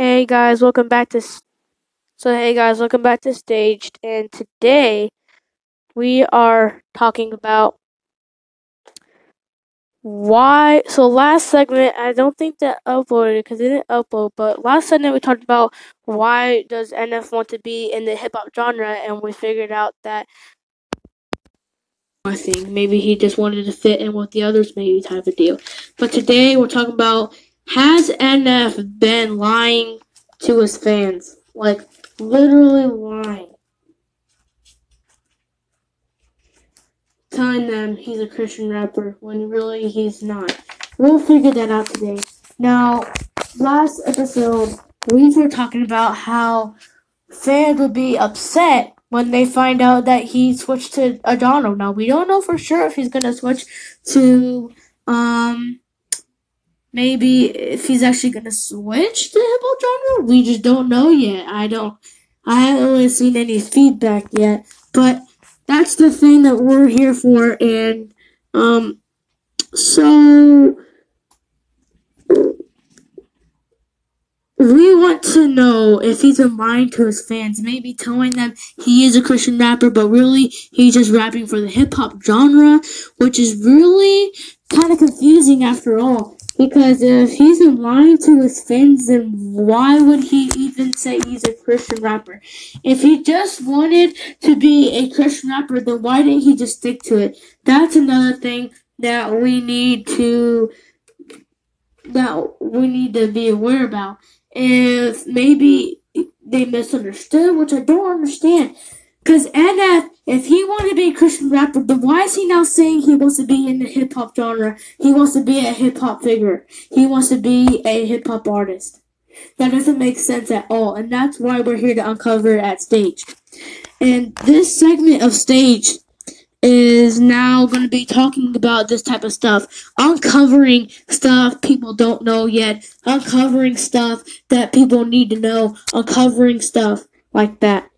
Hey guys, welcome back to. So hey guys, welcome back to Staged, and today we are talking about why. So last segment, I don't think that uploaded because it didn't upload. But last segment we talked about why does NF want to be in the hip hop genre, and we figured out that I think maybe he just wanted to fit in with the others, maybe type of deal. But today we're talking about has NF been lying to his fans, like literally lying, telling them he's a Christian rapper when really he's not. We'll figure that out today. Now, last episode we were talking about how fans would be upset when they find out that he switched to Adano. Now we don't know for sure if he's gonna switch to maybe if he's actually gonna switch to hip hop genre. We just don't know yet. I don't I haven't really seen any feedback yet. But that's the thing that we're here for and um so we want to know if he's been lying to his fans, maybe telling them he is a Christian rapper, but really he's just rapping for the hip hop genre, which is really kind of confusing after all. Because if he's lying to his fans, then why would he even say he's a Christian rapper? If he just wanted to be a Christian rapper, then why didn't he just stick to it? That's another thing that we need to that we need to be aware about if maybe they misunderstood, which I don't understand. Because NF, if he wanted to be a Christian rapper, then why is he now saying he wants to be in the hip hop genre? He wants to be a hip hop figure. He wants to be a hip hop artist. That doesn't make sense at all, and that's why we're here to uncover at stage. And this segment of stage is now going to be talking about this type of stuff, uncovering stuff people don't know yet, uncovering stuff that people need to know, uncovering stuff like that.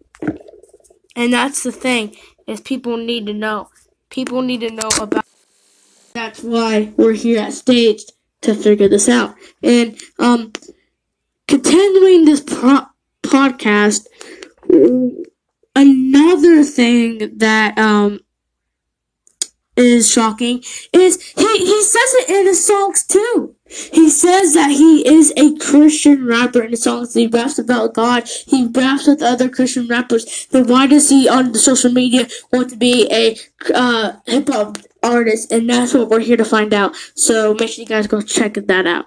And that's the thing is people need to know. People need to know about. That's why we're here at stage to figure this out. And um, continuing this pro- podcast, another thing that um is shocking is he, he says it in his songs too. He says that he is a Christian rapper in the songs. He raps about God. He raps with other Christian rappers. Then why does he on the social media want to be a uh, hip hop artist? And that's what we're here to find out. So make sure you guys go check that out.